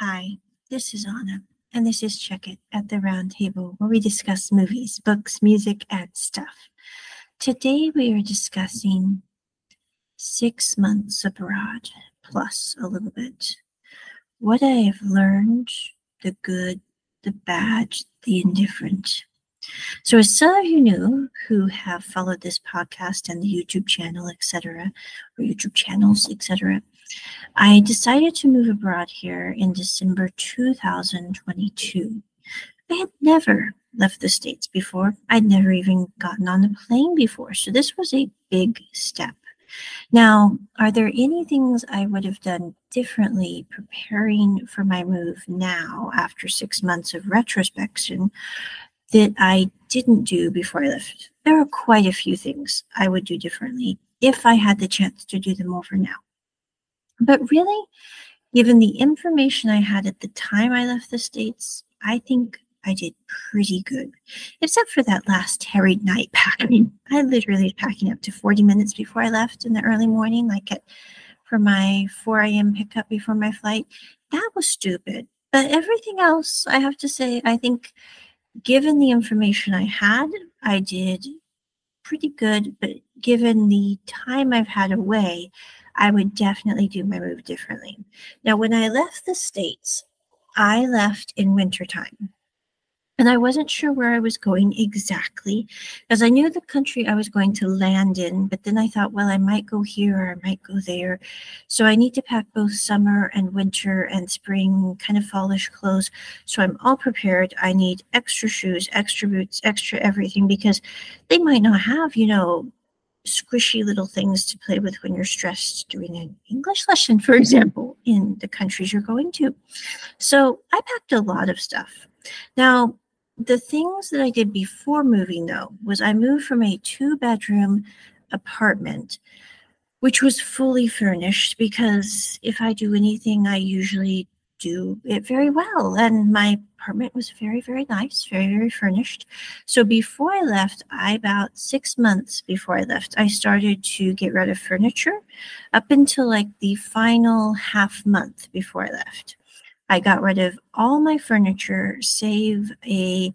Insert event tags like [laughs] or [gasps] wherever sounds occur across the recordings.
Hi, this is Onna, and this is Check It at the Round Table, where we discuss movies, books, music, and stuff. Today we are discussing six months abroad, plus a little bit. What I have learned, the good, the bad, the indifferent. So, as some of you know who have followed this podcast and the YouTube channel, etc., or YouTube channels, etc., I decided to move abroad here in December 2022. I had never left the States before. I'd never even gotten on a plane before. So this was a big step. Now, are there any things I would have done differently preparing for my move now after six months of retrospection that I didn't do before I left? There are quite a few things I would do differently if I had the chance to do them over now. But really, given the information I had at the time I left the States, I think I did pretty good, except for that last harried night packing. [laughs] I literally was packing up to 40 minutes before I left in the early morning, like at for my 4 a.m. pickup before my flight. That was stupid. But everything else, I have to say, I think given the information I had, I did pretty good. But given the time I've had away, I would definitely do my move differently. Now, when I left the States, I left in wintertime. And I wasn't sure where I was going exactly because I knew the country I was going to land in, but then I thought, well, I might go here or I might go there. So I need to pack both summer and winter and spring kind of fallish clothes. So I'm all prepared. I need extra shoes, extra boots, extra everything because they might not have, you know, squishy little things to play with when you're stressed doing an English lesson, for example, in the countries you're going to. So I packed a lot of stuff. Now, the things that I did before moving, though, was I moved from a two bedroom apartment, which was fully furnished because if I do anything, I usually do it very well. And my apartment was very, very nice, very, very furnished. So before I left, I about six months before I left, I started to get rid of furniture up until like the final half month before I left. I got rid of all my furniture, save a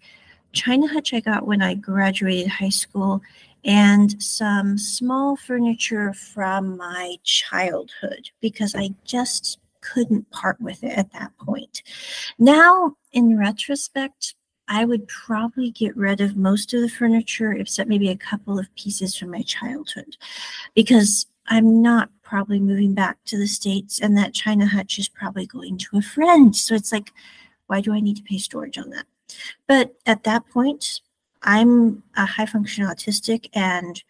china hutch I got when I graduated high school and some small furniture from my childhood because I just couldn't part with it at that point. Now, in retrospect, I would probably get rid of most of the furniture, except maybe a couple of pieces from my childhood, because I'm not probably moving back to the States, and that China hutch is probably going to a friend. So it's like, why do I need to pay storage on that? But at that point, I'm a high function autistic, and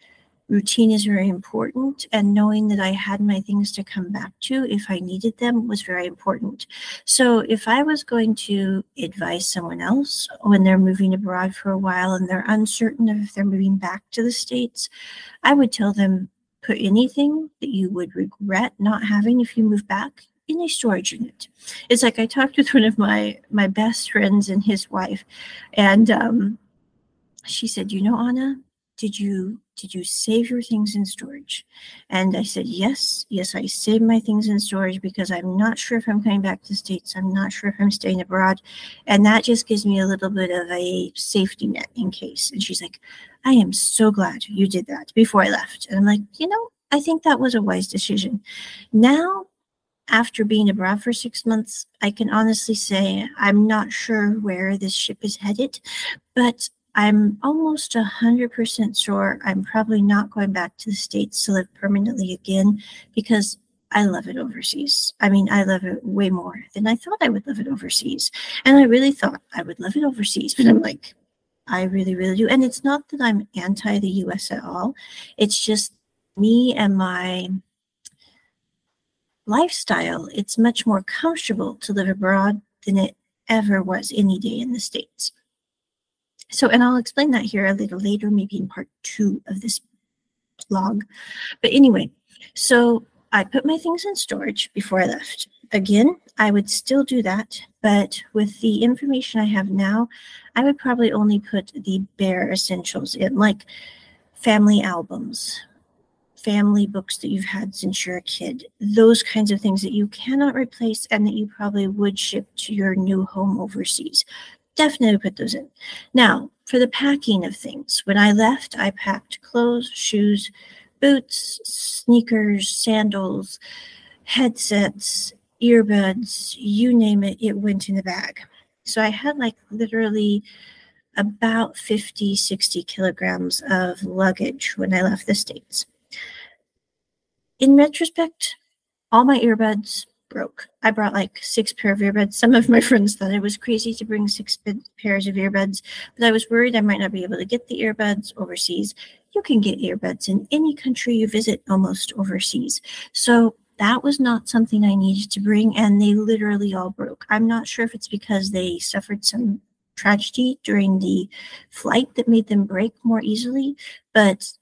routine is very important and knowing that i had my things to come back to if i needed them was very important so if i was going to advise someone else when they're moving abroad for a while and they're uncertain of if they're moving back to the states i would tell them put anything that you would regret not having if you move back in a storage unit. It's like I talked with one of my my best friends and his wife, and um, she said, "You know, Onna, did you did you save your things in storage? And i said yes yes i saved my things in storage because i'm not sure if i'm coming back to the states. I'm not sure if i'm staying abroad. And that just gives me a little bit of a safety net in case. And she's like i am so glad you did that before i left. And i'm like you know i think that was a wise decision. Now after being abroad for six months, I can honestly say I'm not sure where this ship is headed, but I'm almost 100% sure I'm probably not going back to the States to live permanently again because I love it overseas. I mean, I love it way more than I thought I would love it overseas. And I really thought I would love it overseas, but I'm like, I really, really do. And it's not that I'm anti the US at all, it's just me and my lifestyle. It's much more comfortable to live abroad than it ever was any day in the States. So, and I'll explain that here a little later, maybe in part two of this blog. But anyway, so I put my things in storage before I left. Again, I would still do that, but with the information I have now, I would probably only put the bare essentials in, like family albums, family books that you've had since you're a kid, those kinds of things that you cannot replace and that you probably would ship to your new home overseas. Definitely put those in. Now, for the packing of things, when I left, I packed clothes, shoes, boots, sneakers, sandals, headsets, earbuds, you name it, it went in the bag. So I had like literally about 50, 60 kilograms of luggage when I left the States. In retrospect, all my earbuds broke. I brought like six pair of earbuds. Some of my friends thought it was crazy to bring six pairs of earbuds, but I was worried I might not be able to get the earbuds overseas. You can get earbuds in any country you visit almost overseas. So that was not something I needed to bring, and they literally all broke. I'm not sure if it's because they suffered some tragedy during the flight that made them break more easily, but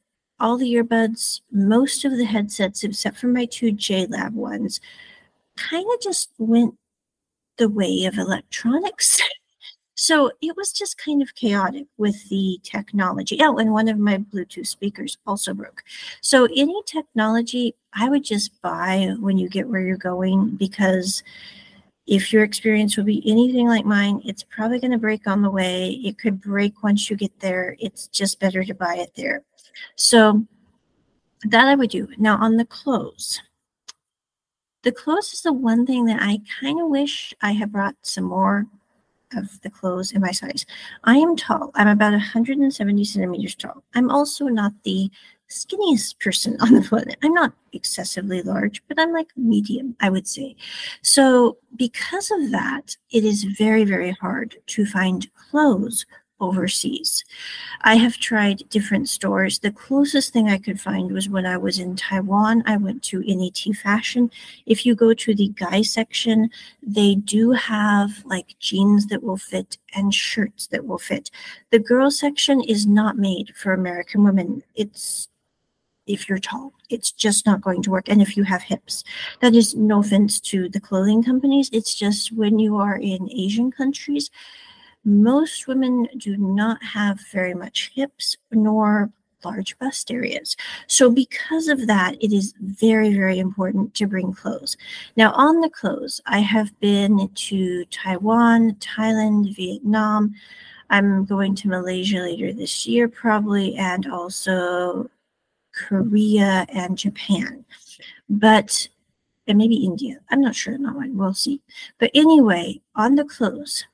all the earbuds, most of the headsets, except for my two JLab ones, kind of just went the way of electronics. [laughs] so it was just kind of chaotic with the technology. Oh, and one of my Bluetooth speakers also broke. So any technology I would just buy when you get where you're going because if your experience will be anything like mine, it's probably going to break on the way. It could break once you get there. It's just better to buy it there. So that I would do. Now on the clothes. The clothes is the one thing that I kind of wish I had brought some more of the clothes in my size. I am tall. I'm about 170 centimeters tall. I'm also not the skinniest person on the planet. I'm not excessively large, but I'm like medium, I would say. So, because of that, it is very, very hard to find clothes overseas. I have tried different stores. The closest thing I could find was when I was in Taiwan. I went to NET Fashion. If you go to the guy section, they do have like jeans that will fit and shirts that will fit. The girl section is not made for American women. It's if you're tall. It's just not going to work. And if you have hips, that is no offense to the clothing companies. It's just when you are in Asian countries, most women do not have very much hips nor large bust areas. So because of that, it is very, very important to bring clothes. Now on the clothes, I have been to Taiwan, Thailand, Vietnam. I'm going to Malaysia later this year, probably, and also Korea, and Japan. But, and maybe India. I'm not sure, not one. We'll see. But anyway, on the clothes,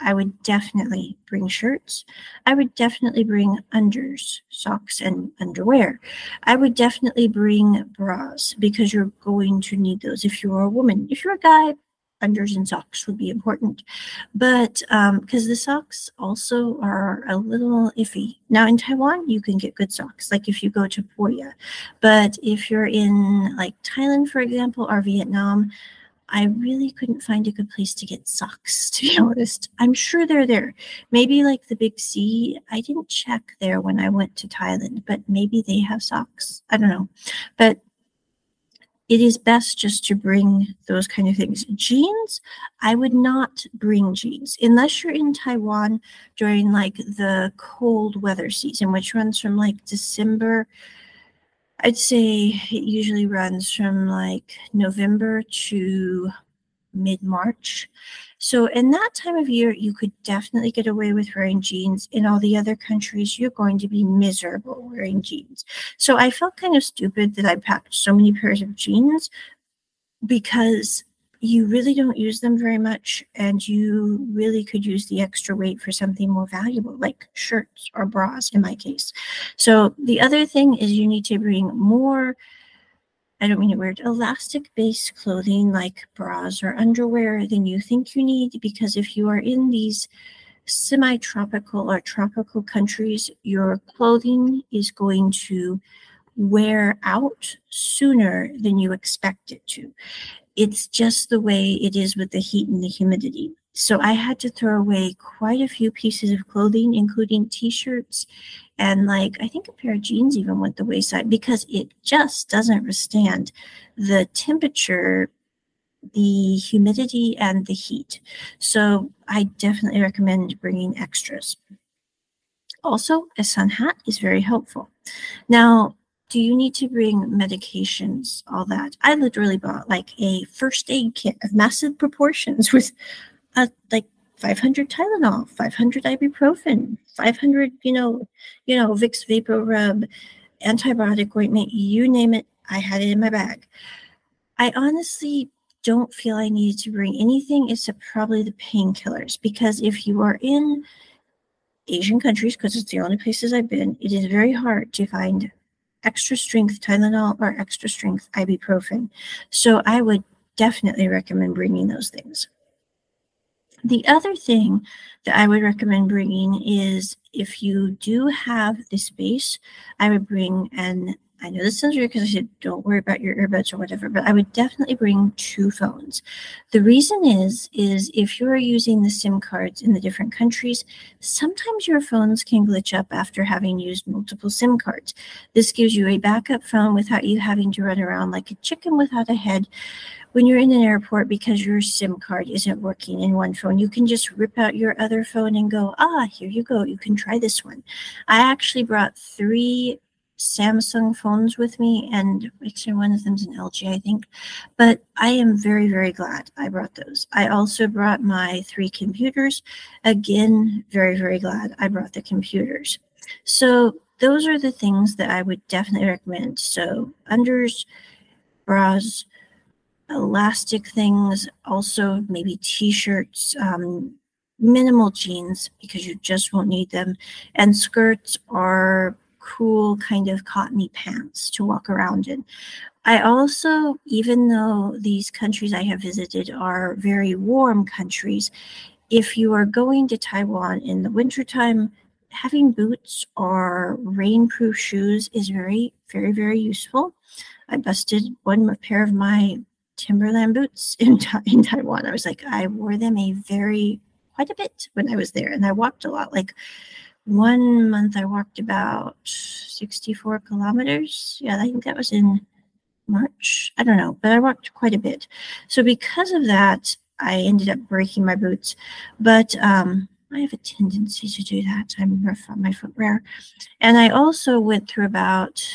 I would definitely bring shirts. I would definitely bring unders, socks, and underwear. I would definitely bring bras because you're going to need those if you're a woman. If you're a guy, unders and socks would be important. But because um, the socks also are a little iffy. Now in Taiwan, you can get good socks, like if you go to Poya. But if you're in like Thailand, for example, or Vietnam, I really couldn't find a good place to get socks, [laughs] to be honest. I'm sure they're there. Maybe like the Big C. I didn't check there when I went to Thailand, but maybe they have socks. I don't know. But it is best just to bring those kind of things. Jeans, I would not bring jeans unless you're in Taiwan during like the cold weather season, which runs from like December. I'd say it usually runs from like November to mid March. So, in that time of year, you could definitely get away with wearing jeans. In all the other countries, you're going to be miserable wearing jeans. So, I felt kind of stupid that I packed so many pairs of jeans because you really don't use them very much and you really could use the extra weight for something more valuable like shirts or bras in my case so the other thing is you need to bring more I don't mean it weird, elastic based clothing like bras or underwear than you think you need because if you are in these semi tropical or tropical countries, your clothing is going to wear out sooner than you expect it to. It's just the way it is with the heat and the humidity. So I had to throw away quite a few pieces of clothing, including t shirts and like I think a pair of jeans even went the wayside because it just doesn't withstand the temperature, the humidity, and the heat. So I definitely recommend bringing extras. Also, a sun hat is very helpful. Now, do you need to bring medications, all that? I literally bought like a first aid kit of massive proportions with uh, like 500 Tylenol, 500 ibuprofen, 500, you know, you know, Vicks VapoRub, antibiotic ointment, you name it, I had it in my bag. I honestly don't feel I needed to bring anything except probably the painkillers because if you are in Asian countries, because it's the only places I've been, it is very hard to find extra strength Tylenol or extra strength ibuprofen. So I would definitely recommend bringing those things. The other thing that I would recommend bringing is if you do have the space, I would bring an I know this sounds weird because I said don't worry about your earbuds or whatever, but I would definitely bring two phones. The reason is, is if you're using the SIM cards in the different countries, sometimes your phones can glitch up after having used multiple SIM cards. This gives you a backup phone without you having to run around like a chicken without a head when you're in an airport because your SIM card isn't working in one phone. You can just rip out your other phone and go, ah, here you go. You can try this one. I actually brought three Samsung phones with me, and actually one of them's an LG, I think. But I am very, very glad I brought those. I also brought my three computers. Again, very, very glad I brought the computers. So those are the things that I would definitely recommend. So unders, bras, elastic things, also maybe t-shirts, um, minimal jeans because you just won't need them, and skirts are cool kind of cottony pants to walk around in. I also, even though these countries I have visited are very warm countries, if you are going to Taiwan in the wintertime, having boots or rainproof shoes is very, very, very useful. I busted one pair of my Timberland boots [laughs] in, in Taiwan. I was like, I wore them a very, quite a bit when I was there, and I walked a lot. Like one month I walked about 64 kilometers. Yeah, I think that was in March. I don't know, but I walked quite a bit. So because of that, I ended up breaking my boots. But um, I have a tendency to do that. I'm rough on my footwear. And I also went through about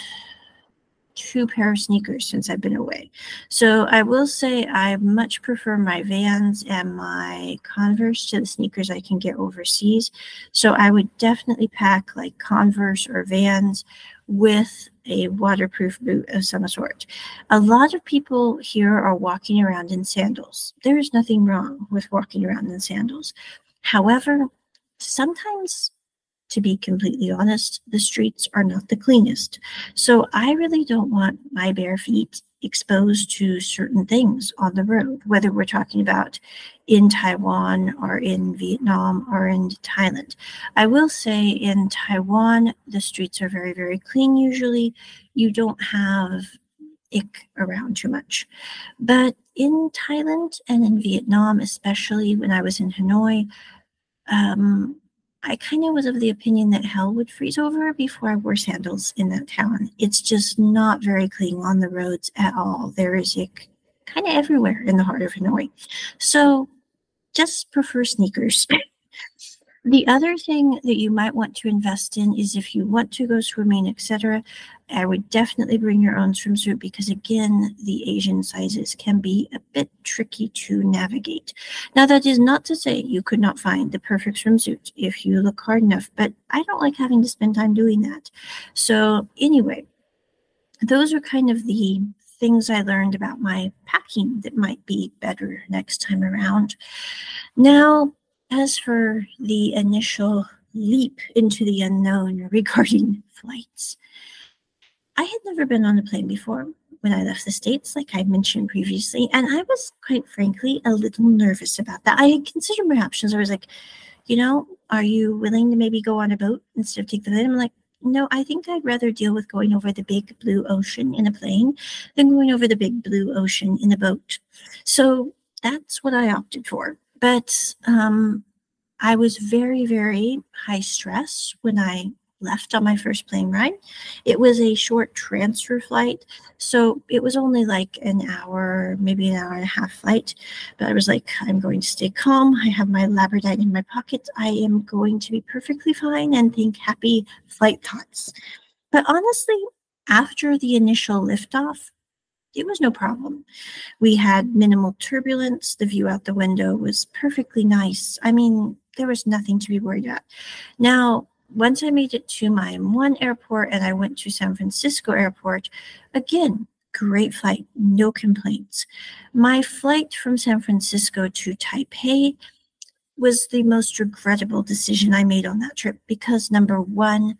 two pair of sneakers since I've been away. So I will say I much prefer my Vans and my Converse to the sneakers I can get overseas. So I would definitely pack like Converse or Vans with a waterproof boot of some sort. A lot of people here are walking around in sandals. There is nothing wrong with walking around in sandals. However, sometimes to be completely honest, the streets are not the cleanest. So I really don't want my bare feet exposed to certain things on the road, whether we're talking about in Taiwan or in Vietnam or in Thailand. I will say in Taiwan, the streets are very, very clean usually. You don't have ick around too much. But in Thailand and in Vietnam, especially when I was in Hanoi, um, I kind of was of the opinion that hell would freeze over before I wore sandals in that town. It's just not very clean on the roads at all. There is ick kind of everywhere in the heart of Hanoi. So just prefer sneakers. [laughs] The other thing that you might want to invest in is if you want to go swimming, etc. I would definitely bring your own swimsuit because again, the Asian sizes can be a bit tricky to navigate. Now, that is not to say you could not find the perfect swimsuit if you look hard enough, but I don't like having to spend time doing that. So, anyway, those are kind of the things I learned about my packing that might be better next time around. Now, as for the initial leap into the unknown [laughs] regarding flights, I had never been on a plane before when I left the States, like I mentioned previously, and I was quite frankly a little nervous about that. I had considered my options. I was like, you know, are you willing to maybe go on a boat instead of take the plane? I'm like, no, I think I'd rather deal with going over the big blue ocean in a plane than going over the big blue ocean in a boat. So that's what I opted for. But um, I was very, very high stress when I left on my first plane ride. It was a short transfer flight, so it was only like an hour, maybe an hour and a half flight. But I was like, I'm going to stay calm. I have my Labradorite in my pocket. I am going to be perfectly fine and think happy flight thoughts. But honestly, after the initial liftoff, it was no problem. We had minimal turbulence. The view out the window was perfectly nice. I mean, there was nothing to be worried about. Now, once I made it to my one airport and I went to San Francisco airport, again, great flight, no complaints. My flight from San Francisco to Taipei was the most regrettable decision I made on that trip because number one,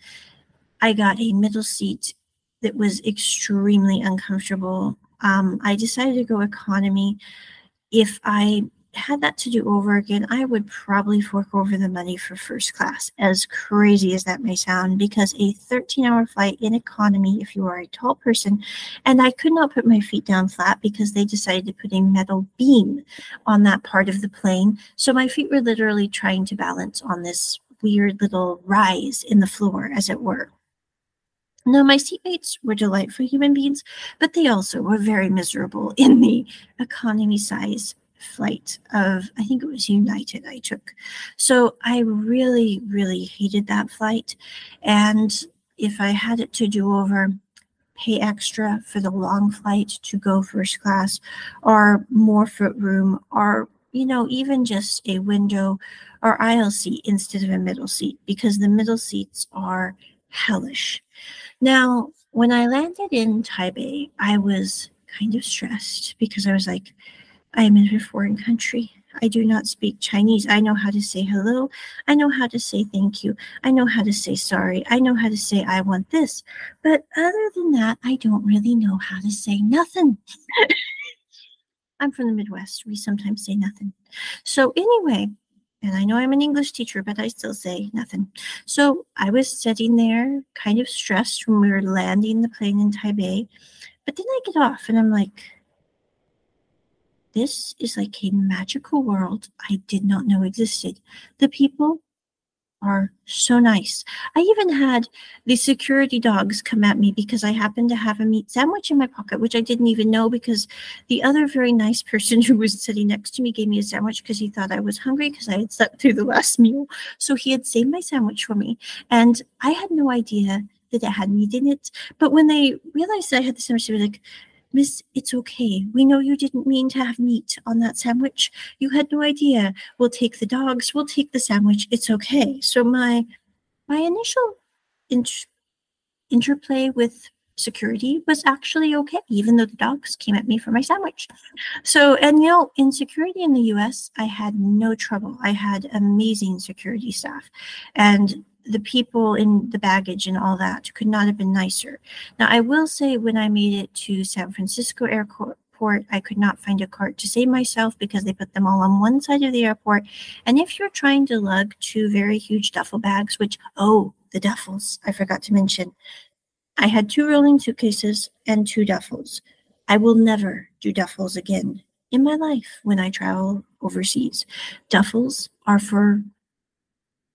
I got a middle seat that was extremely uncomfortable. Um, I decided to go economy. If I had that to do over again, I would probably fork over the money for first class, as crazy as that may sound, because a 13 hour flight in economy, if you are a tall person, and I could not put my feet down flat because they decided to put a metal beam on that part of the plane. So my feet were literally trying to balance on this weird little rise in the floor, as it were. Now, my seatmates were delightful human beings, but they also were very miserable in the economy size flight of, I think it was United I took. So I really, really hated that flight. And if I had it to do over, pay extra for the long flight to go first class or more foot room or you know even just a window or aisle seat instead of a middle seat because the middle seats are hellish now when i landed in taipei i was kind of stressed because i was like I am in a foreign country. I do not speak Chinese. I know how to say hello. I know how to say thank you. I know how to say sorry. I know how to say I want this. But other than that, I don't really know how to say nothing. [laughs] I'm from the Midwest. We sometimes say nothing. So, anyway, and I know I'm an English teacher, but I still say nothing. So, I was sitting there kind of stressed when we were landing the plane in Taipei. But then I get off and I'm like, this is like a magical world I did not know existed. The people are so nice. I even had the security dogs come at me because I happened to have a meat sandwich in my pocket, which I didn't even know because the other very nice [laughs] person who was sitting next to me gave me a sandwich because he thought I was hungry because I had slept through the [laughs] last meal. So he had saved my sandwich for me. And I had no idea that it had meat in it. But when they realized I had the sandwich, they were like, Miss, it's okay. We know you didn't mean to have meat on that sandwich. You had no idea. We'll take the dogs. We'll take the sandwich. It's okay. So my my initial int- interplay with security was actually okay, even though the dogs came at me for my sandwich. So, and you know, in security in the US, I had no trouble. I had amazing security staff. And the people in the baggage and all that could not have been nicer. Now, I will say when I made it to San Francisco airport, I could not find a cart to save myself because they put them all on one side of the airport. And if you're trying to lug two very huge duffel bags, which, oh, the duffels, I forgot to mention, I had two rolling suitcases and two duffels. I will never do duffels again in my life when I travel overseas. Duffels are for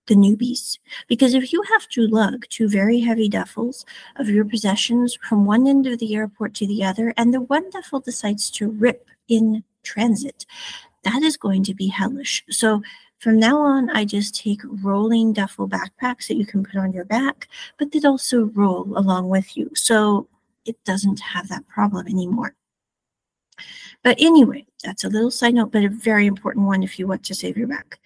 the newbies. Because if you have to lug two very heavy duffels of your possessions from one end of the airport to the other, and the one duffel decides to rip in transit, that is going to be hellish. So from now on, I just take rolling duffel backpacks that you can put on your back, but that also roll along with you. So it doesn't have that problem anymore. But anyway, that's a little side note, but a very important one if you want to save your back.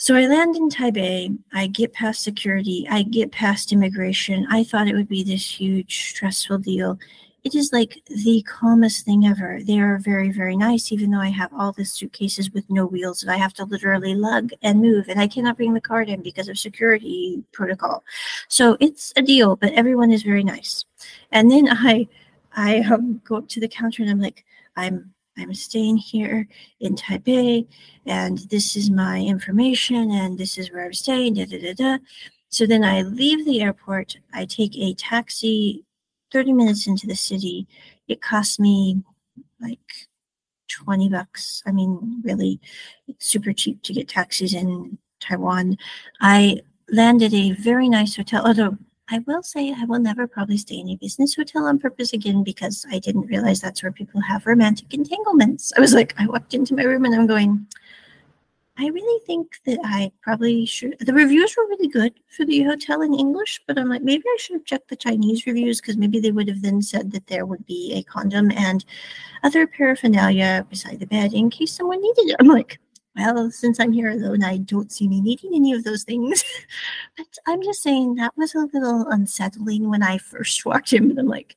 So I land in Taipei. I get past security. I get past immigration. I thought it would be this huge, stressful deal. It is like the calmest thing ever. They are very, very nice, even though I have all the suitcases with no wheels that I have to literally lug and move, and I cannot bring the cart in because of security protocol. So it's a deal, but everyone is very nice. And then I, I um, go up to the counter and I'm like, I'm I'm staying here in Taipei, and this is my information, and this is where I'm staying. Da, da, da, da. So then I leave the airport. I take a taxi 30 minutes into the city. It costs me like 20 bucks. I mean, really, it's super cheap to get taxis in Taiwan. I landed a very nice hotel, although I will say I will never probably stay in a business hotel on purpose again because I didn't realize that's where people have romantic entanglements. I was like, I walked into my room and I'm going, I really think that I probably should. The reviews were really good for the hotel in English, but I'm like, maybe I should have checked the Chinese reviews because maybe they would have then said that there would be a condom and other paraphernalia beside the bed in case someone needed it. I'm like, well, since I'm here alone, I don't see me needing any of those things. [laughs] but I'm just saying that was a little unsettling when I first [laughs] walked in. But I'm like,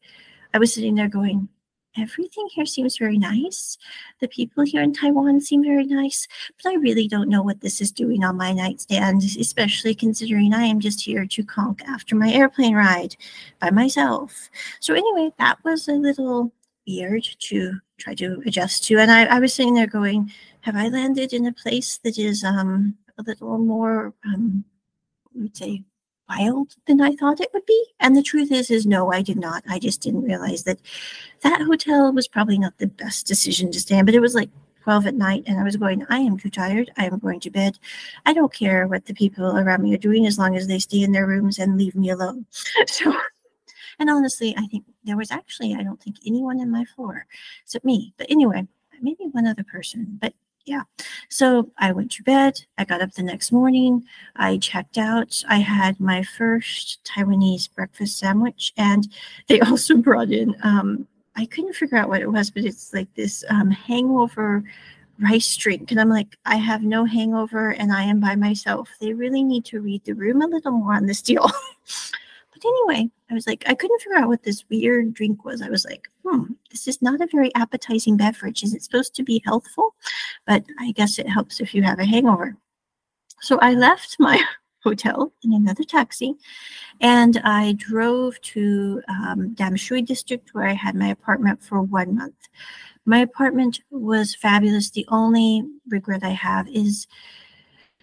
I was sitting there going, everything here seems very nice. The people here in Taiwan seem very nice, but I really don't know what this is doing on my nightstand, especially considering I am just here to conk after my airplane ride by myself. So, anyway, that was a little weird to try to adjust to. And I, I was sitting there going, Have I landed in a place that is um, a little more, um, would say, wild than I thought it would be. And the truth is, is no, I did not. I just didn't realize that that hotel was probably not the best decision to stay in. But it was like 12 at night, and I was going, I am too tired. I am going to bed. I don't care what the people around me are doing as long as they stay in their rooms and leave me alone. [laughs] so, and honestly, I think there was actually, I don't think anyone in my floor except me. But anyway, maybe one other person. But yeah. So I went to bed. I got up the next morning. I checked out. I had my first Taiwanese breakfast sandwich, and [laughs] they also brought in. Um, I couldn't figure out what it was, but it's like this um, hangover rice drink. And I'm like, I have no hangover, and I am by myself. They really need to read the room a little more on this deal. [laughs] anyway, I was like, I couldn't figure out what this weird drink was. I was like, hmm, this is not a very appetizing beverage. Is it supposed to be healthful? But I guess it helps if you have a hangover. So I left my [laughs] hotel in another taxi and I drove to um, Danshui district where I had my apartment for one month. My apartment was fabulous. The only regret I have is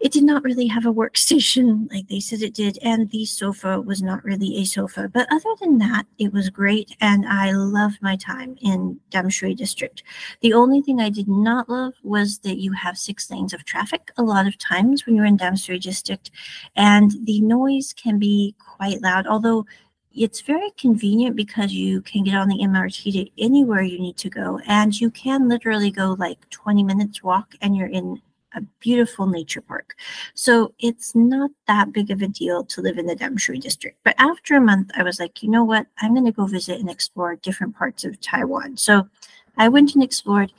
it did not really have a workstation [laughs] like they said it did, and the sofa was not really a sofa. But other than that, it was great, and I loved my time in Danshui district. The only thing I did not love was that you have six lanes of traffic a lot of times when you're in Danshui district, and the noise can be quite loud, although it's very convenient because you can get on the MRT to anywhere you need to go, and you can literally go like 20 minutes walk and you're in a beautiful nature park. So it's not that big of a deal to live in the Danshui district. But after a month, I was like, you know what? I'm going to go visit and explore different parts of Taiwan. So I went and explored.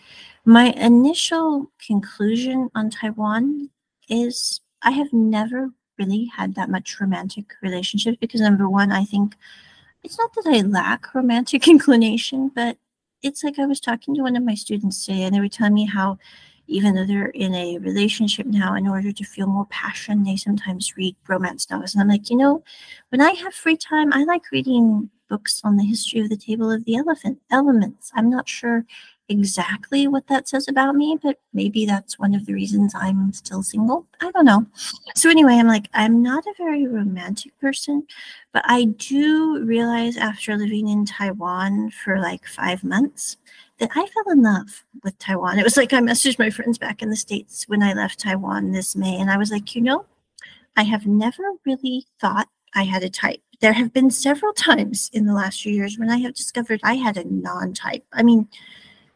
My initial conclusion on Taiwan is I have never really had that much romantic relationships because number one, I think it's not that I lack romantic [laughs] inclination, but it's like I was talking to one of my students today and they were telling me how even though they're in a relationship now, in order to feel more passion, they sometimes read romance novels. And I'm like, you know, when I have free time, I like reading books on the history of the table of the elephant elements. I'm not sure exactly what that says about me, but maybe that's one of the reasons I'm still single. I don't know. So anyway, I'm like, I'm not a very romantic person, but I do realize after living in Taiwan for like five months that I fell in love with Taiwan. It was like I messaged my friends back in the States when I left Taiwan this May, and I was like, you know, I have never really thought I had a type. There have been several times in the last few years when I have discovered I had a non type. I mean,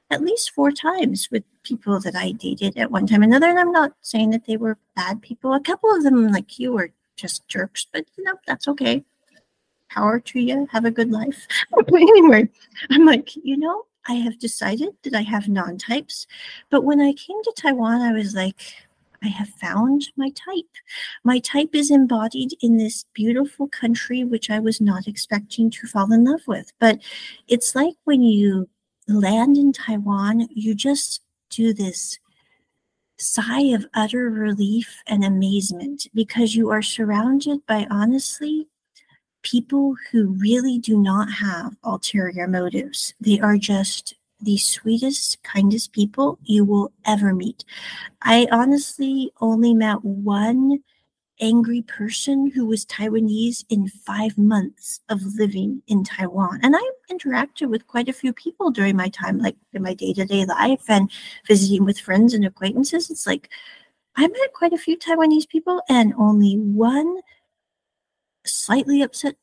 at least four times with people that I dated at one time or another. And I'm not saying that they were bad people. A couple of them, like you, were just jerks, but you know, that's okay. Power to you. Have a good life. [laughs] but anyway, I'm like, you know, I have decided that I have non types. But when I came to Taiwan, I was like, I have found my type. My type is embodied in this beautiful country, which I was not expecting to fall in love with. But it's like when you land in Taiwan, you just do this sigh of utter relief and amazement because you are surrounded by honestly people who really do not have ulterior motives. They are just the sweetest, kindest people you will ever meet. I honestly only met one angry person who was Taiwanese in five months of living in Taiwan. And I interacted with quite a few people during my time, like in my day to day life and visiting with friends and acquaintances. It's like I met quite a few Taiwanese people, and only one slightly upset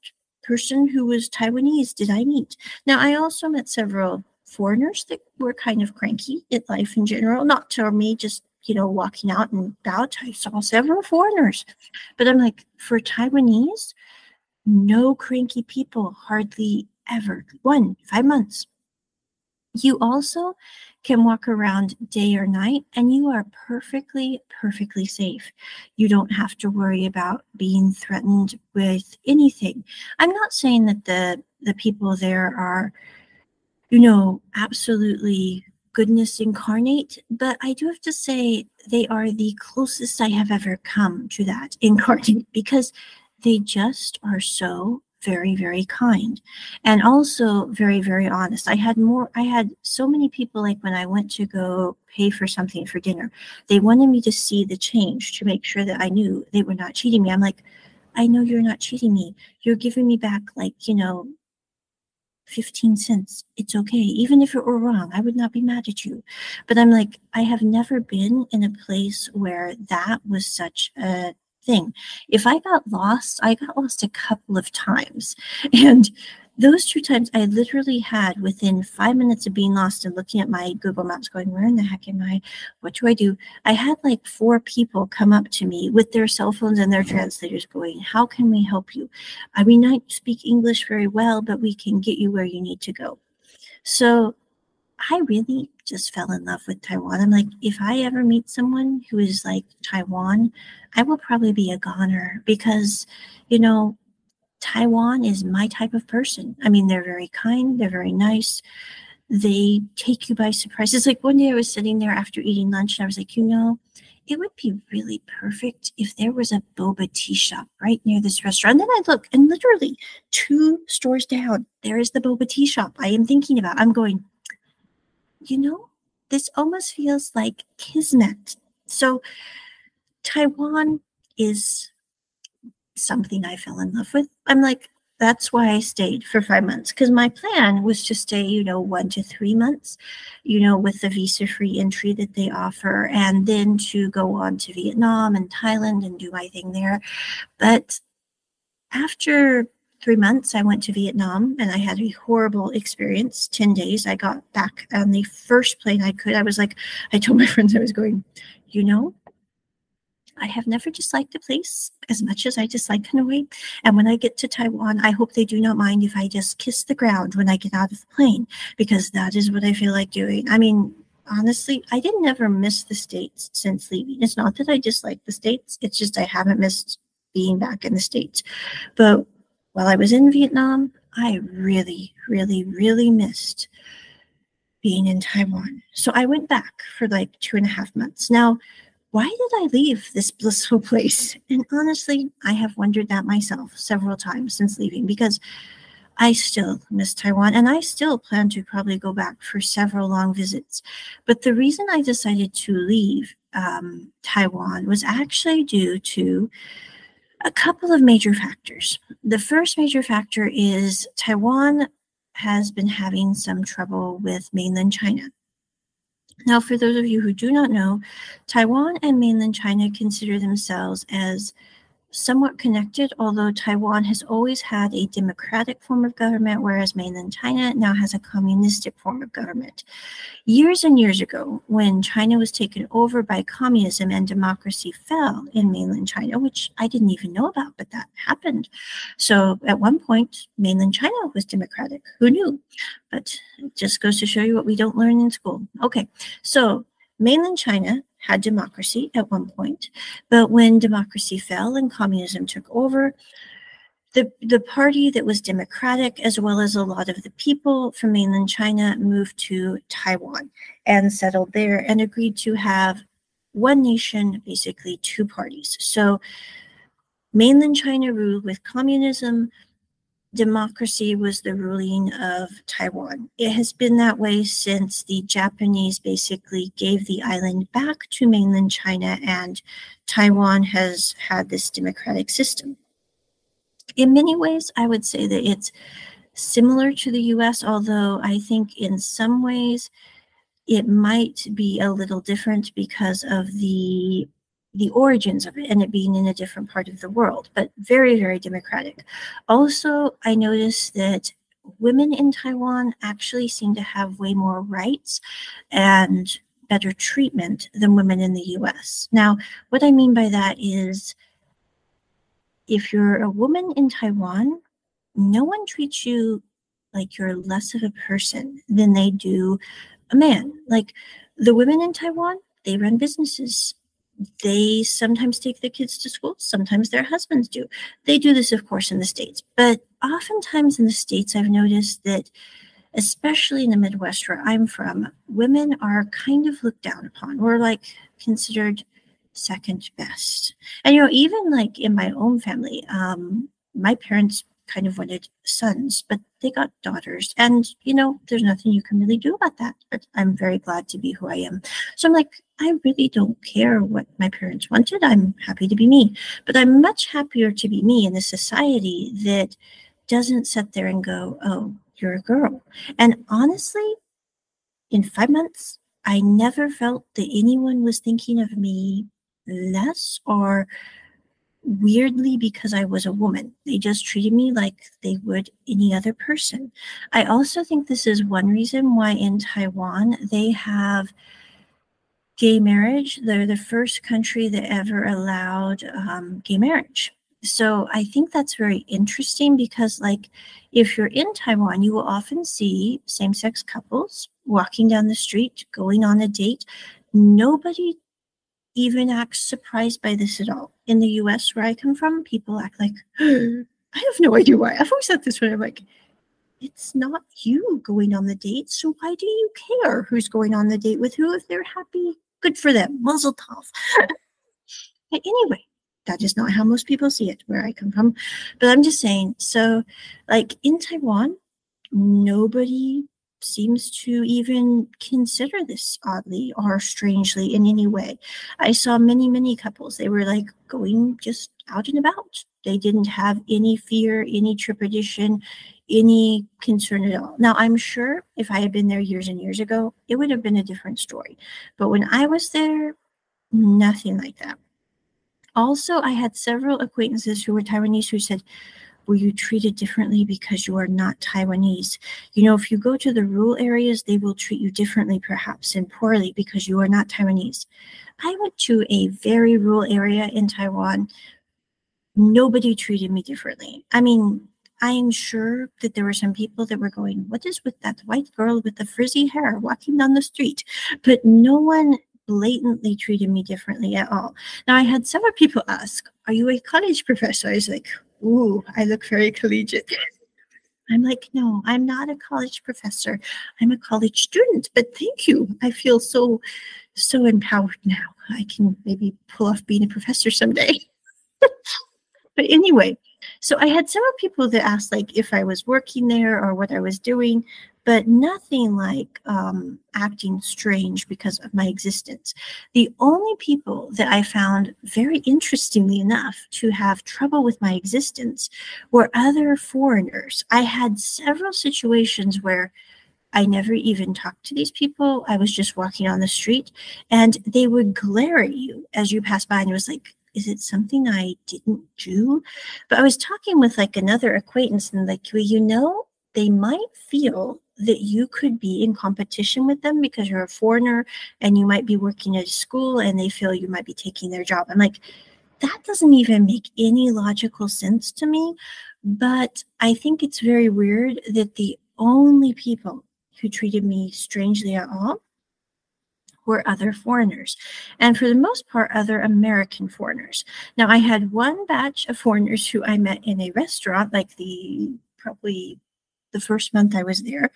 person who was Taiwanese did I meet. Now, I also met several foreigners that were kind of cranky at life in general, not to me, just you know, walking out and about, I saw several foreigners. But I'm like, for Taiwanese, no cranky people, hardly ever. One, five months. You also can walk around day or night and you are perfectly, perfectly safe. You don't have to worry about being threatened with anything. I'm not saying that the, the people there are, you know, absolutely goodness incarnate, but I do have to say they are the closest I have ever come to that [laughs] incarnate because they just are so very very kind and also very very honest. I had more i had so many people like when i went to go pay for something for dinner they wanted me to see the change to make sure that i knew they were not cheating me. I'm like i know you're not cheating me. You're giving me back like you know 15 cents. It's okay. Even if it were wrong i would not be mad at you. But i'm like i have never been in a place where that was such a thing. If I got lost, I got lost a couple of times. [laughs] And those two times I literally had within five minutes of being lost and looking at my Google Maps, going, Where in the heck am I? What do I do? I had like four people come up to me with their cell phones and their translators going, How can we help you? I mean, I speak English very well, but we can get you where you need to go. So I really just fell in love with Taiwan. I'm like, if I ever meet someone who is like Taiwan, I will probably be a goner because, you know, Taiwan is my type of person. I mean, they're very kind, they're very nice. They take you by surprise. It's like one day I was sitting there after eating lunch and I was like, you know, it would be really perfect if there was a boba tea shop right near this restaurant. And then I look and literally two stores down, there is the boba tea shop I am thinking about. I'm going, you know, this almost feels like kismet. So, Taiwan is something I fell in love with. I'm like, that's why I stayed for five months because my plan was to stay, you know, one to three months, you know, with the visa free entry that they offer, and then to go on to Vietnam and Thailand and do my thing there. But after three months, I went to Vietnam and I had a horrible experience. 10 days. I got back on the first plane I could. I was like, I told my [laughs] friends I was going, you know, I have never disliked the place as much as I dislike Hanoi. And when I get to Taiwan, I hope they do not mind if I just kiss the ground when I get out of the plane, because that is what I feel like doing. I mean, honestly, I didn't ever miss the States since leaving. It's not that I dislike the States, it's just I haven't missed being back in the States. But while I was in Vietnam, I really, really, really missed being in Taiwan. So I went back for like two and a half months. Now, why did I leave this blissful [laughs] place? And honestly, I have wondered that myself several times since leaving because I still miss Taiwan and I still plan to probably go back for several long visits. But the reason I decided to leave um, Taiwan was actually due to a couple of major factors. The first major factor is Taiwan has been having some trouble with mainland China. Now, for those of you who do not know, Taiwan and mainland China consider themselves as somewhat connected, although Taiwan has always had a democratic form of government, whereas mainland China now has a communistic form of government. Years and years ago, when China was taken over by communism and democracy fell in mainland China, which I didn't even know about, but that happened. So at one point, mainland China was democratic. Who knew? But it just goes to show you what we don't learn in school. Okay, so mainland China had democracy at one point, but when democracy fell and communism took over, the, the party that was democratic, as well as a lot of the people from mainland China, moved to Taiwan and settled there and agreed to have one nation, basically two parties. So mainland China ruled with communism, democracy was the ruling of Taiwan. It has been that way since the Japanese basically gave the island back to mainland China, and Taiwan has had this democratic system. In many ways, I would say that it's similar to the US, although I think in some ways it might be a little different because of the the origins of it and it being in a different part of the world, but very, very democratic. Also, I noticed that women in Taiwan actually seem to have way more rights and better treatment than women in the US. Now, what I mean by that is if you're a woman in Taiwan, no one treats you like you're less of a person than they do a man. Like the women in Taiwan, they run businesses. They sometimes take their kids to school, sometimes their husbands do. They do this, of course, in the States. But oftentimes in the States, I've noticed that, especially in the Midwest where I'm from, women are kind of looked down upon. We're like considered second best. And, you know, even like in my own family, um, my parents kind of wanted sons, but they got daughters. And, you know, there's nothing you can really do about that. But I'm very glad to be who I am. So I'm like, I really don't care what my parents wanted. I'm happy to be me. But I'm much happier to be me in a society that doesn't sit there and go, oh, you're a girl. And honestly, in five months, I never felt that anyone was thinking of me less or weirdly because I was a woman. They just treated me like they would any other person. I also think this is one reason why in Taiwan they have gay marriage. They're the first country that ever allowed um, gay marriage. So I think that's very interesting because, like, if you're in Taiwan, you will often see same sex couples walking down the street, going on a date. Nobody even act surprised by this at all. In the US, where I come from, people act like, [gasps] I have no idea why. I've always said this when I'm like, it's not you going on the date. So why do you care who's going on the date with who? If they're happy, good for them. Mazel tov. [laughs] but anyway, that is not how most people see it where I come from. But I'm just saying, so like in Taiwan, nobody seems to even consider this oddly or strangely in any way. I saw many, many couples, they were like going just out and about. They didn't have any fear, any trepidation, any concern at all. Now, I'm sure if I had been there years and years ago, it would have been a different story. But when I was there, nothing like that. Also, I had several acquaintances who were Taiwanese who said, were you treated differently because you are not Taiwanese? You know, if you go to the rural areas, they will treat you differently, perhaps, and poorly because you are not Taiwanese. I went to a very rural area in Taiwan. Nobody treated me differently. I mean, I am sure that there were some people that were going, What is with that white girl with the frizzy hair walking down the street? But no one blatantly treated me differently at all. Now, I had several people ask, Are you a college professor? I was like, Ooh, I look very collegiate. I'm like, no, I'm not a college professor. I'm a college student, but thank you. I feel so, so empowered now. I can maybe pull off being a professor someday. [laughs] but anyway, so I had several people that asked like if I was working there or what I was doing but nothing like um, acting strange because of my existence. The only people that I found very interestingly enough to have trouble with my existence were other foreigners. I had several situations where I never even talked to these people. I was just walking on the street and they would glare at you as you passed by and it was like, is it something I didn't do? But I was talking with like another acquaintance and like, well, you know, they might feel that you could be in competition with them because you're a foreigner and you might be working at a school and they feel you might be taking their job. I'm like, that doesn't even make any logical sense to me. But I think it's very weird that the only people who treated me strangely at all were other foreigners, and for the most part, other American foreigners. Now, I had one batch of foreigners who I met in a restaurant, like the probably the first month I was there.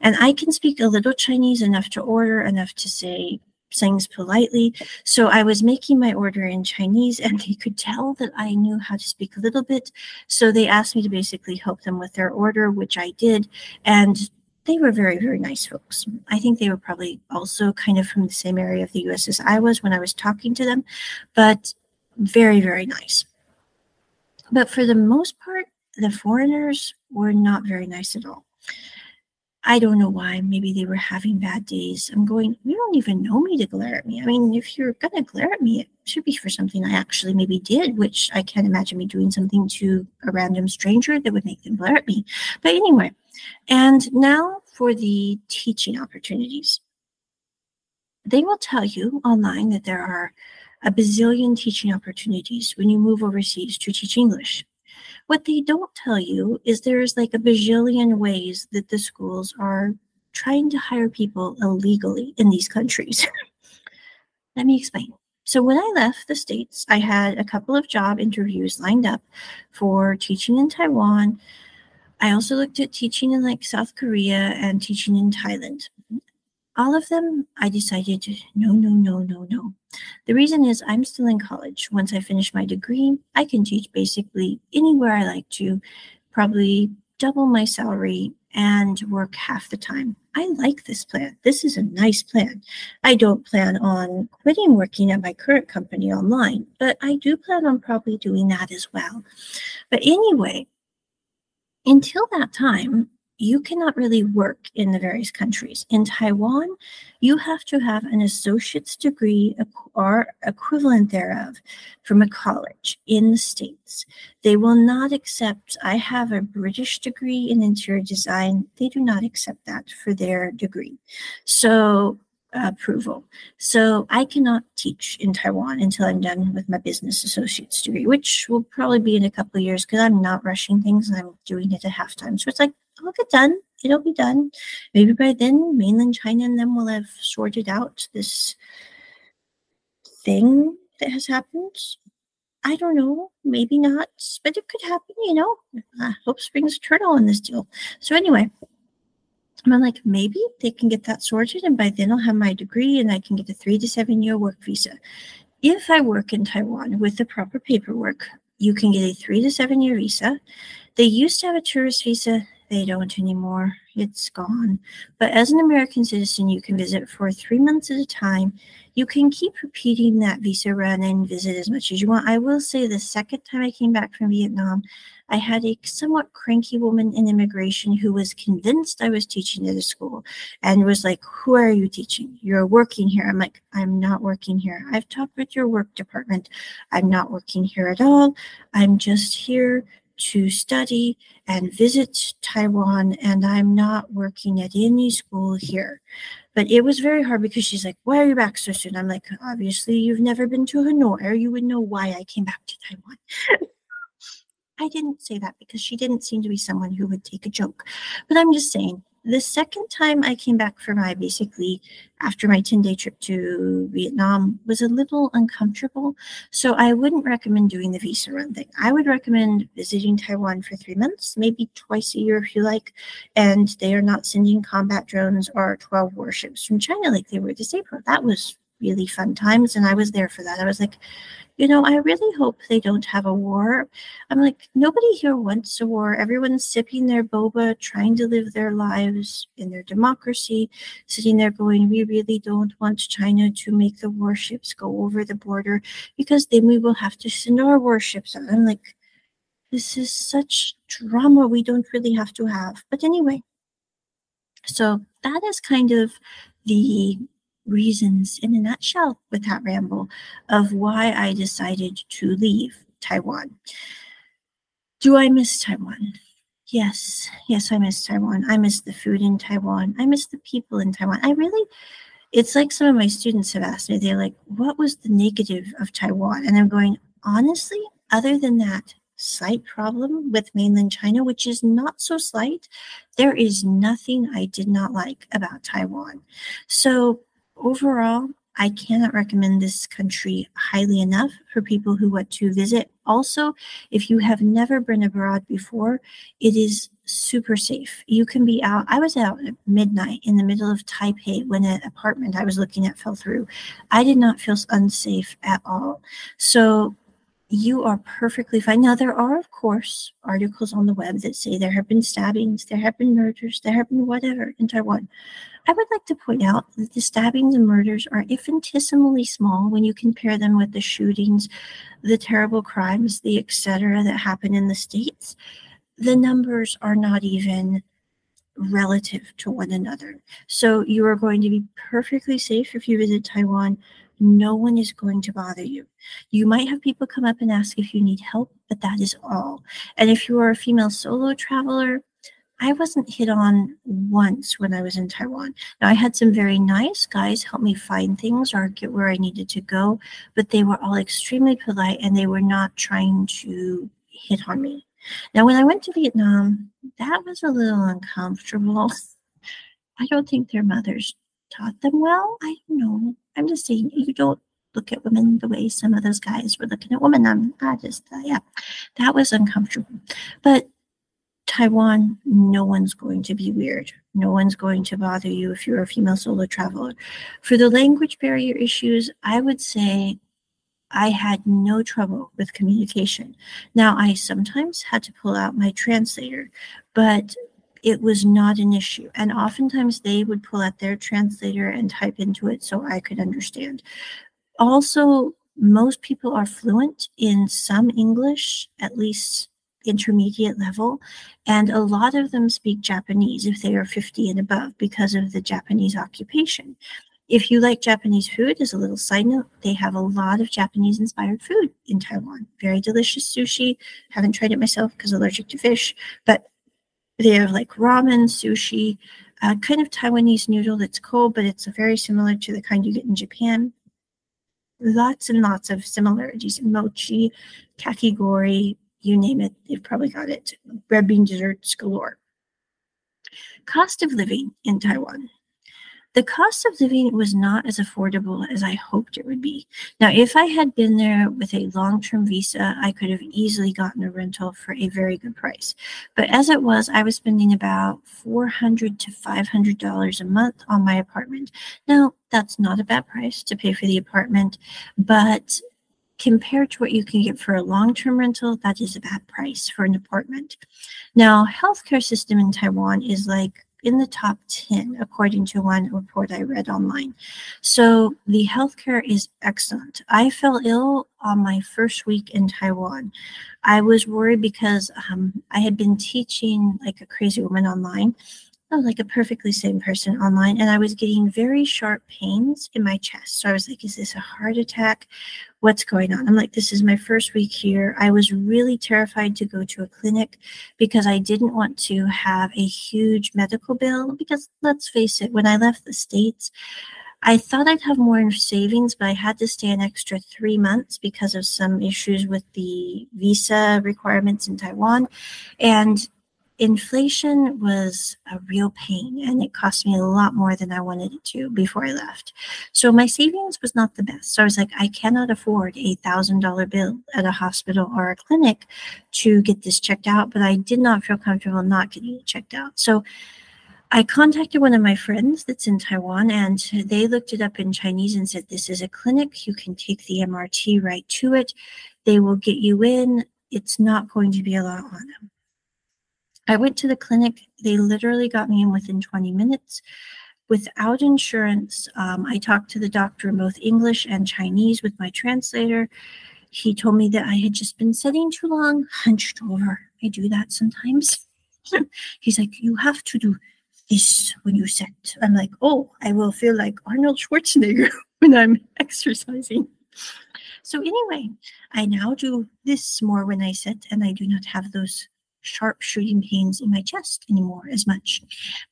And I can speak a little Chinese enough to order, enough to say things politely. So I was making my order in Chinese and they could tell that I knew how to speak a little bit. So they asked me to basically help them with their order, which I did. And they were very, very nice folks. I think they were probably also kind of from the same area of the US as I was when I was talking to them, but very, very nice. But for the most part, the foreigners were not very nice at all. I don't know why. Maybe they were having bad days. I'm going, you don't even know me to glare at me. I mean, if you're going to glare at me, it should be for something I actually maybe did, which I can't imagine me doing something to a random stranger that would make them glare at me. But anyway, and now for the teaching opportunities. they will tell you online that there are a bazillion teaching opportunities when you move overseas to teach English. What they don't tell you is there's like a bajillion ways that the schools are trying to hire people illegally in these countries. [laughs] Let me explain. So, when I left the States, I had a couple of job interviews lined up for teaching in Taiwan. I also looked at teaching in like South Korea and teaching in Thailand all of them, I decided to no, no, no, no, no. The reason is I'm still in college. Once I finish my degree, I can teach basically anywhere I like to, probably double my salary and work half the time. I like this plan. This is a nice plan. I don't plan on quitting working at my current company online, but I do plan on probably doing that as well. But anyway, until that time, you cannot really work in the various countries. In Taiwan, you have to have an associate's degree or equivalent thereof from a college in the States. They will not accept, I have a British degree in interior design. They do not accept that for their degree. So, approval. So, I cannot teach in Taiwan until I'm done with my business associate's degree, which will probably be in a couple of years because I'm not rushing things I'm doing it at halftime. So, it's like I'll get done. It'll be done. Maybe by then, mainland China and them will have sorted out this thing that has happened. I don't know. Maybe not, but it could happen. You know, hope springs eternal in this deal. So anyway, I'm like, maybe they can get that sorted, and by then I'll have my degree and I can get a three to seven year work visa. If I work in Taiwan with the proper paperwork, you can get a three to seven year visa. They used to have a tourist visa they don't anymore. It's gone. But as an American citizen, you can visit for three months at a time. You can keep repeating that visa run and visit as much as you want. I will say the second time I came back from Vietnam, I had a somewhat cranky woman in immigration who was convinced I was teaching at a school and was like, Who are you teaching? You're working here. I'm like, I'm not working here. I've talked with your work department. I'm not working here at all. I'm just here to study and visit Taiwan, and I'm not working at any school here. But it was very hard because she's like, Why are you back so soon? I'm like, Obviously, you've never been to Hanoi, or you would know why I came back to Taiwan. [laughs] I didn't say that because she didn't seem to be someone who would take a joke. But I'm just saying, the second time I came back for my basically after my 10 day trip to Vietnam was a little uncomfortable. So I wouldn't recommend doing the visa run thing. I would recommend visiting Taiwan for three months, maybe twice a year if you like. And they are not sending combat drones or 12 warships from China like they were this April. That was really fun times. And I was there for that. I was like, you know, I really hope they don't have a war. I'm like, nobody here wants a war. Everyone's sipping their boba, trying to live their lives in their democracy, sitting there going, we really don't want China to make the warships go over the border because then we will have to send our warships. And I'm like, this is such drama we don't really have to have. But anyway, so that is kind of the reasons in a nutshell with that ramble of why I decided to leave Taiwan. Do I miss Taiwan? Yes, yes, I miss Taiwan. I miss the food in Taiwan. I miss the people in Taiwan. I really, it's like some of my students have asked me, they're like, what was the negative of Taiwan? And I'm going, honestly, other than that slight problem with mainland China, which is not so slight, there is nothing I did not like about Taiwan. So overall, I cannot recommend this country highly enough for people who want to visit. Also, if you have never been abroad before, it is super safe. You can be out. I was out at midnight in the middle of Taipei when an apartment I was looking at fell through. I did not feel unsafe at all. So you are perfectly fine. Now, there are, of course, articles on the web that say there have been stabbings, there have been murders, there have been whatever in Taiwan. I would like to point out that the stabbings and murders are infinitesimally small when you compare them with the shootings, the terrible crimes, the etc. that happen in the States. The numbers are not even relative to one another. So you are going to be perfectly safe if you visit Taiwan no one is going to bother you. You might have people come up and ask if you need help, but that is all. And if you are a female solo traveler, I wasn't hit on once when I was in Taiwan. Now, I had some very nice guys help me find things or get where I needed to go, but they were all extremely polite and they were not trying to hit on me. Now, when I went to Vietnam, that was a little uncomfortable. [laughs] I don't think their mothers taught them well. I don't know. I'm just saying, you don't look at women the way some of those guys were looking at women. I'm, I just, uh, yeah, that was uncomfortable. But Taiwan, no one's going to be weird. No one's going to bother you if you're a female solo traveler. For the language barrier issues, I would say I had no trouble with communication. Now, I sometimes had to pull out my translator, but it was not an issue. And oftentimes they would pull out their translator and type into it so I could understand. Also, most people are fluent in some English, at least intermediate level, and a lot of them speak Japanese if they are 50 and above because of the Japanese occupation. If you like Japanese food, as a little side note, they have a lot of Japanese inspired food in Taiwan. Very delicious sushi. Haven't tried it myself because allergic to fish, but they have like ramen, sushi, uh, kind of Taiwanese noodle that's cold, but it's very similar to the kind you get in Japan. Lots and lots of similarities. Mochi, kakigori, you name it, they've probably got it. Red bean desserts galore. Cost of living in Taiwan the cost of living was not as affordable as I hoped it would be. Now, if I had been there with a long term visa, I could have easily gotten a rental for a very good price. But as it was, I was spending about $400 to $500 a month on my apartment. Now, that's not a bad price to pay for the apartment, but compared to what you can get for a long-term rental, that is a bad price for an apartment. Now, healthcare system in Taiwan is like in the top 10, according to one report I read online. So the healthcare is excellent. I fell ill on my first week in Taiwan. I was worried because um, I had been teaching like a crazy woman online Was like a perfectly sane person online, and I was getting very sharp pains in my chest. So I was like, is this a heart attack? What's going on? I'm like, this is my first week here. I was really terrified to go to a clinic because I didn't want to have a huge medical bill. Because let's face it, when I left the States, I thought I'd have more savings, but I had to stay an extra three months because of some issues with the visa requirements in Taiwan. And inflation was a real pain and it cost me a lot more than I wanted it to before I left. So my savings was not the best. So I was like, I cannot afford a thousand dollar bill at a hospital or a clinic to get this checked out, but I did not feel comfortable not getting it checked out. So I contacted one of my friends that's in Taiwan and they looked it up in Chinese and said, This is a clinic. You can take the MRT right to it. They will get you in. It's not going to be a lot on them. I went to the clinic. They literally got me in within 20 minutes. Without insurance, um, I talked to the doctor in both English and Chinese with my translator. He told me that I had just been sitting too long, hunched over. I do that sometimes. [laughs] He's like, You have to do this when you sit. I'm like, Oh, I will feel like Arnold Schwarzenegger [laughs] when I'm exercising. So, anyway, I now do this more when I sit, and I do not have those sharp shooting pains in my chest anymore as much.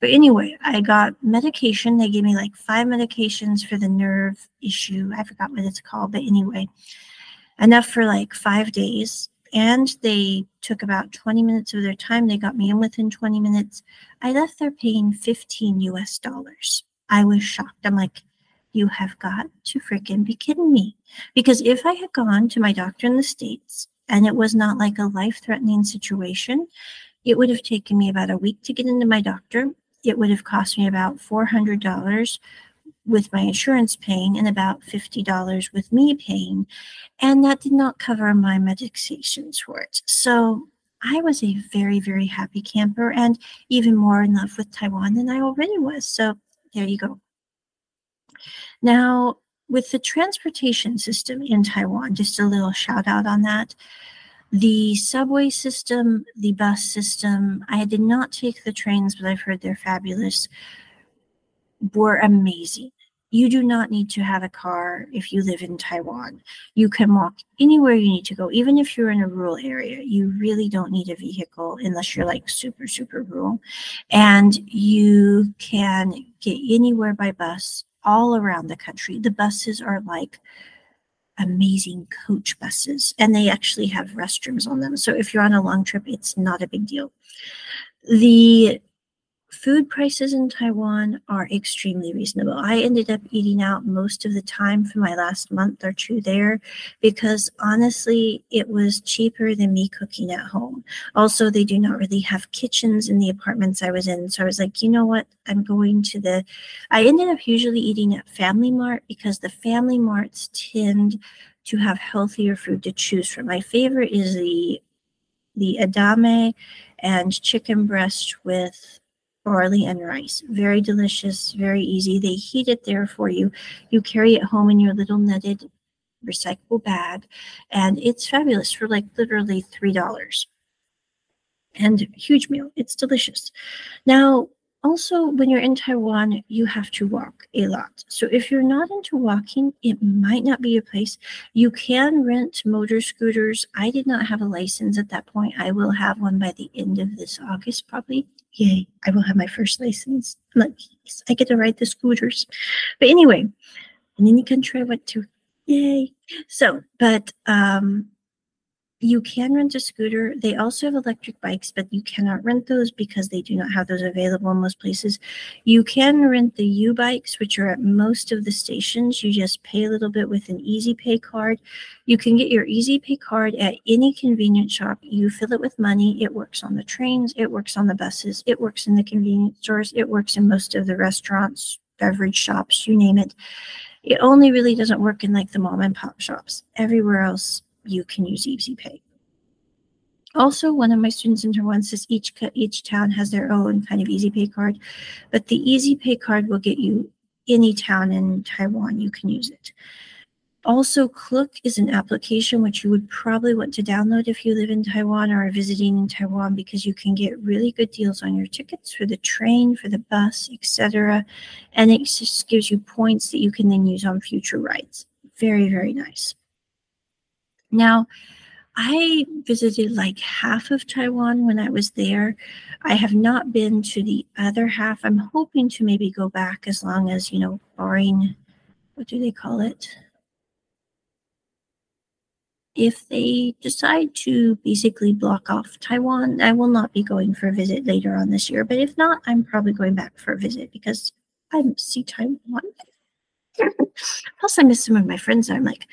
But anyway, I got medication. They gave me like five medications for the nerve issue. I forgot what it's called, but anyway, enough for like five days. And they took about 20 minutes of their time. They got me in within 20 minutes. I left there paying 15 US dollars. I was shocked. I'm like, you have got to freaking be kidding me. Because if I had gone to my doctor in the States and it was not like a life threatening situation, it would have taken me about a week to get into my doctor. It would have cost me about $400 with my insurance paying and about $50 with me paying. And that did not cover my medications for it. So I was a very, very happy camper and even more in love with Taiwan than I already was. So there you go. Now, with the transportation system in Taiwan, just a little shout out on that. The subway system, the bus system, I did not take the trains, but I've heard they're fabulous, were amazing. you do not need to have a car if you live in Taiwan. You can walk anywhere you need to go, even if you're in a rural area. You really don't need a vehicle unless you're like super, super rural. And you can get anywhere by bus all around the country. The buses are like amazing coach buses, and they actually have restrooms on them. So if you're on a long trip, it's not a big deal. The food prices in Taiwan are extremely reasonable. I ended up eating out most of the time for my last month or two there because honestly, it was cheaper than me cooking at home. Also, they do not really have kitchens in the apartments I was in. So I was like, you know what? I'm going to the. I ended up usually eating at Family Mart because the Family Marts tend to have healthier food to choose from. My favorite is the the edamame and chicken breast with barley and rice. Very delicious, very easy. They heat it there for you. You carry it home in your little netted recyclable bag, and it's fabulous for like literally $3. And huge meal. It's delicious. Now, also, when you're in Taiwan, you have to walk a lot. So if you're not into walking, it might not be your place. You can rent motor scooters. I did not have a license at that point. I will have one by the end of this August, probably. Yay, I will have my first license. I'm like, I get to ride the scooters. But anyway, in any country I went to, yay. So, but um, you can rent a scooter. They also have electric bikes, but you cannot rent those because they do not have those available in most places. You can rent the YouBikes, which are at most of the stations. You just pay a little bit with an Easy Pay card. You can get your Easy Pay card at any convenience shop. You fill it with money. It works on the trains, it works on the buses, it works in the convenience stores, it works in most of the restaurants, beverage shops, you name it. It only really doesn't work in like the mom and pop shops. Everywhere else, you can use Easy Pay. Also, one of my students in Taiwan says each each town has their own kind of Easy Pay card, but the Easy Pay card will get you any town in Taiwan. You can use it. Also, Klook is an application which you would probably want to download if you live in Taiwan or are visiting in Taiwan because you can get really good deals on your tickets for the train, for the bus, etc. And it just gives you points that you can then use on future rides. Very, very nice. Now, I visited like half of Taiwan when I was there. I have not been to the other half. I'm hoping to maybe go back as long as, you know, barring, what do they call it? If they decide to basically block off Taiwan, I will not be going for a visit later on this year. But if not, I'm probably going back for a visit because I see Taiwan. Plus, I miss some of my friends. I'm like,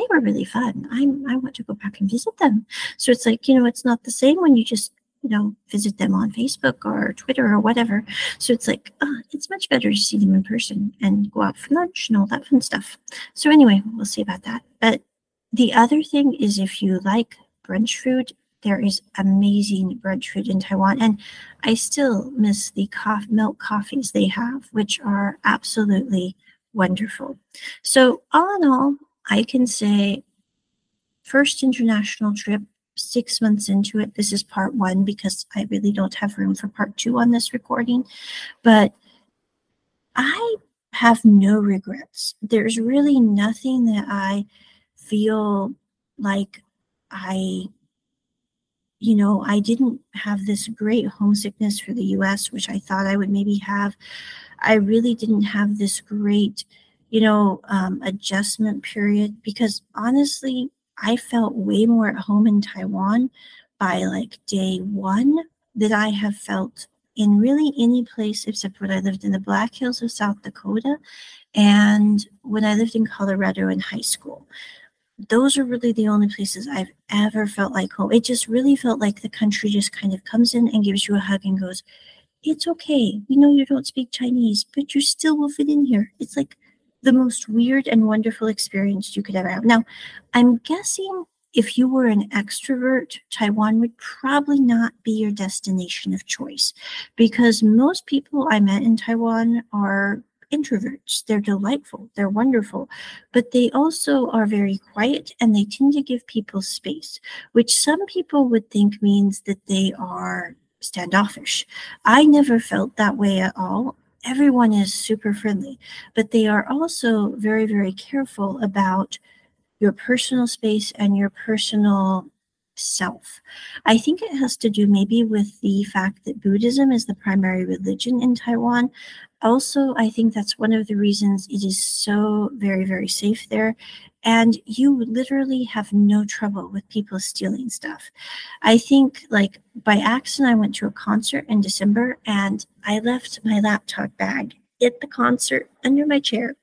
they were really fun. I I want to go back and visit them. So it's like you know, it's not the same when you just you know visit them on Facebook or Twitter or whatever. So it's like uh, it's much better to see them in person and go out for lunch and all that fun stuff. So anyway, we'll see about that. But the other thing is if you like brunch food, there is amazing brunch food in Taiwan. And I still miss the milk coffees they have, which are absolutely wonderful. So, all in all, I can say first international trip, six months into it. This is part one because I really don't have room for part two on this recording. But I have no regrets. There's really nothing that I feel like I you know, I didn't have this great homesickness for the US, which I thought I would maybe have. I really didn't have this great, you know, um, adjustment period because honestly, I felt way more at home in Taiwan by like day one that I have felt in really any place except when I lived in the Black Hills of South Dakota and when I lived in Colorado in high school those are really the only places I've ever felt like home. It just really felt like the country just kind of comes in and gives you a hug and goes, It's okay. We know you don't speak Chinese, but you still will fit in here. It's like the most weird and wonderful experience you could ever have. Now, I'm guessing if you were an extrovert, Taiwan would probably not be your destination of choice because most people I met in Taiwan are introverts. They're delightful, they're wonderful, but they also are very quiet and they tend to give people space, which some people would think means that they are standoffish. I never felt that way at all. Everyone is super friendly, but they are also very, very careful about your personal space and your personal self. I think it has to do maybe with the fact that Buddhism is the primary religion in Taiwan. Also, I think that's one of the reasons it is so very, very safe there. And you literally have no trouble with people stealing stuff. I think, like, by accident, I went to a concert in December and I left my laptop bag at the concert under my chair.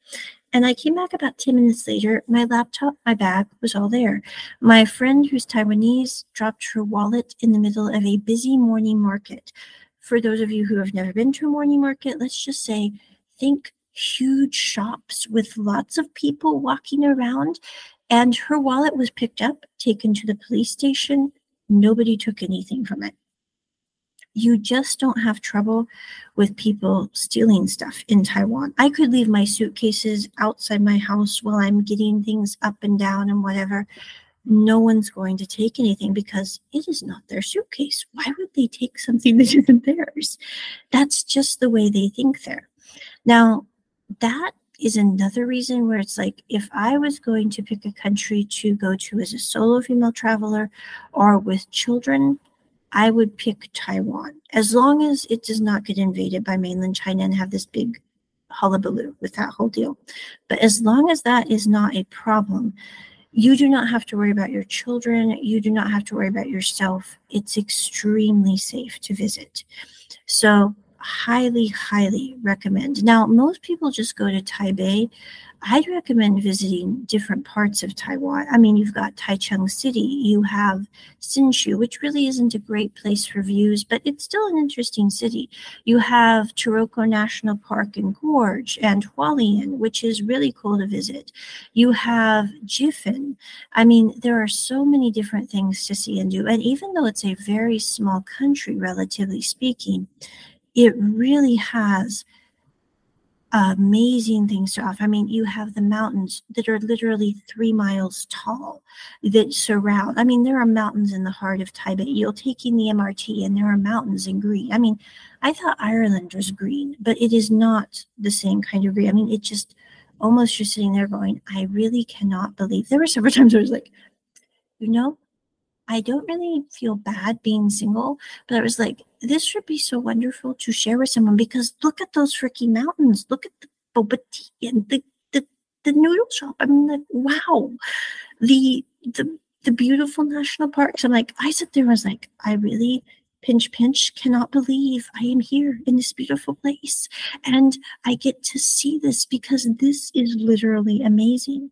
And I came back about 10 minutes later. My laptop, my bag was all there. My friend, who's Taiwanese, dropped her wallet in the middle of a busy morning market. For those of you who have never been to a morning market, let's just say, think huge shops with lots of people walking around. And her wallet was picked up, taken to the police station. Nobody took anything from it you just don't have trouble with people stealing stuff in Taiwan. I could leave my suitcases outside my house while I'm getting things up and down and whatever. No one's going to take anything because it is not their suitcase. Why would they take something [laughs] that isn't theirs? That's just the way they think there. Now, that is another reason where it's like if I was going to pick a country to go to as a solo female traveler or with children, I would pick Taiwan as long as it does not get invaded by mainland China and have this big hullabaloo with that whole deal. But as long as that is not a problem, you do not have to worry about your children. You do not have to worry about yourself. It's extremely safe to visit. So, highly, highly recommend. Now, most people just go to Taipei I'd recommend visiting different parts of Taiwan. I mean, you've got Taichung City, you have Hsinchu, which really isn't a great place for views, but it's still an interesting city. You have Taroko National Park and Gorge and Hualien, which is really cool to visit. You have Jiufen. I mean, there are so many different things to see and do. And even though it's a very small country, relatively speaking, it really has amazing things to offer. I mean, you have the mountains that are literally three miles tall that surround. I mean, there are mountains in the heart of Taipei. You'll take in the MRT and there are mountains in green. I mean, I thought Ireland was green, but it is not the same kind of green. I mean, it just almost you're sitting there going, I really cannot believe. There were several [laughs] times I was like, you know, I don't really feel bad being single, but I was like, this should be so wonderful to share with someone because look at those freaking mountains. Look at the boba tea and the, the, the noodle shop. I mean, like, wow. The, the, the beautiful national parks. I'm like, I sit there and was like, I really pinch pinch cannot believe i am here in this beautiful place and i get to see this because this is literally amazing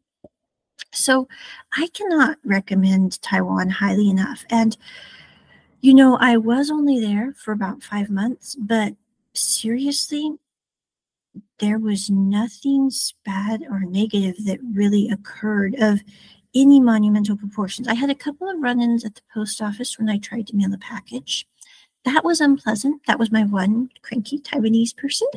so I cannot recommend Taiwan highly enough. And, you know, I was only there for about five months, but seriously, there was nothing bad or negative that really occurred of any monumental proportions. I had a couple of run ins at the post office when I tried to mail a package. That was unpleasant. That was my one cranky Taiwanese person.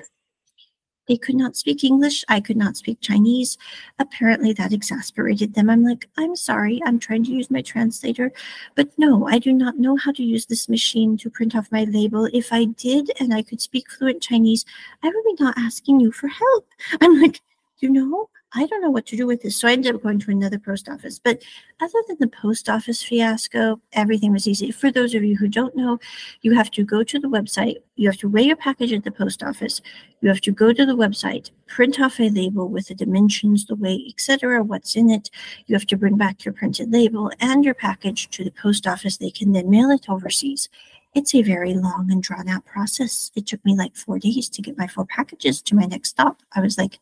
They could not speak English. I could not speak Chinese. Apparently, that exasperated them. I'm like, I'm sorry. I'm trying to use my translator. But no, I do not know how to use this machine to print off my label. If I did and I could speak fluent Chinese, I would be not asking you for help. [laughs] I'm like, you know, I don't know what to do with this. So I ended up going to another post office. But other than the post office fiasco, everything was easy. For those of you who don't know, you have to go to the website, you have to weigh your package at the post office, you have to go to the website, print off a label with the dimensions, the weight, etc., what's in it. You have to bring back your printed label and your package to the post office. They can then mail it overseas. It's a very long and drawn out process. It took me like four days to get my four packages to my next stop. I was like,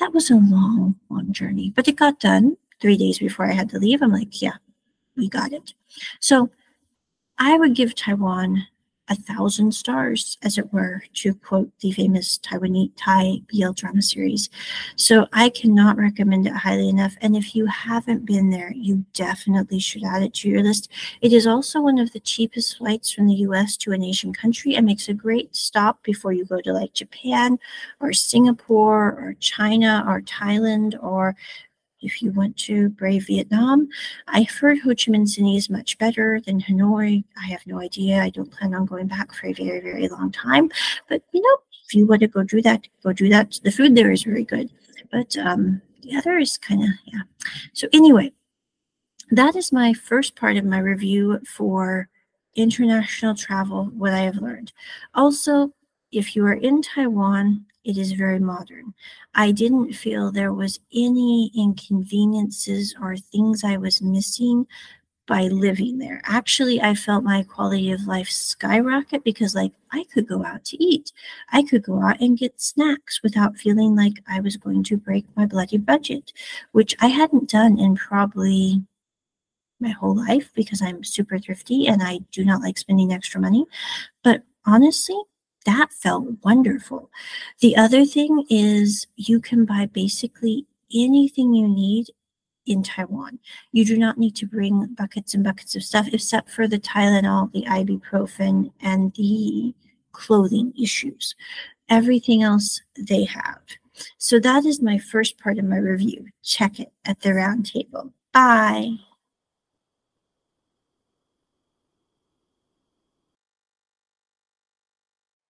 that was a long, long journey, but it got done three days before I had to leave. I'm like, yeah, we got it. So I would give Taiwan a thousand stars, as it were, to quote the famous Taiwanese Thai BL drama series. So I cannot recommend it highly enough. And if you haven't been there, you definitely should add it to your list. It is also one of the cheapest flights from the US to an Asian country and makes a great stop before you go to like Japan or Singapore or China or Thailand or if you want to brave Vietnam. I've heard Ho Chi Minh City is much better than Hanoi. I have no idea. I don't plan on going back for a very, very long time. But you know, if you want to go do that, go do that. The food there is very good. But um, the other is kind of, yeah. So anyway, that is my first part of my review for international travel, what I have learned. Also, if you are in Taiwan, it is very modern. I didn't feel there was any inconveniences or things I was missing by living there. Actually, I felt my quality of life skyrocket because, like, I could go out to eat. I could go out and get snacks without feeling like I was going to break my bloody budget, which I hadn't done in probably my whole life because I'm super thrifty and I do not like spending extra money. But honestly, that felt wonderful. The other thing is you can buy basically anything you need in Taiwan. You do not need to bring buckets and buckets of stuff except for the Tylenol, the ibuprofen, and the clothing issues. Everything else they have. So that is my first part of my review. Check it at the round table. Bye.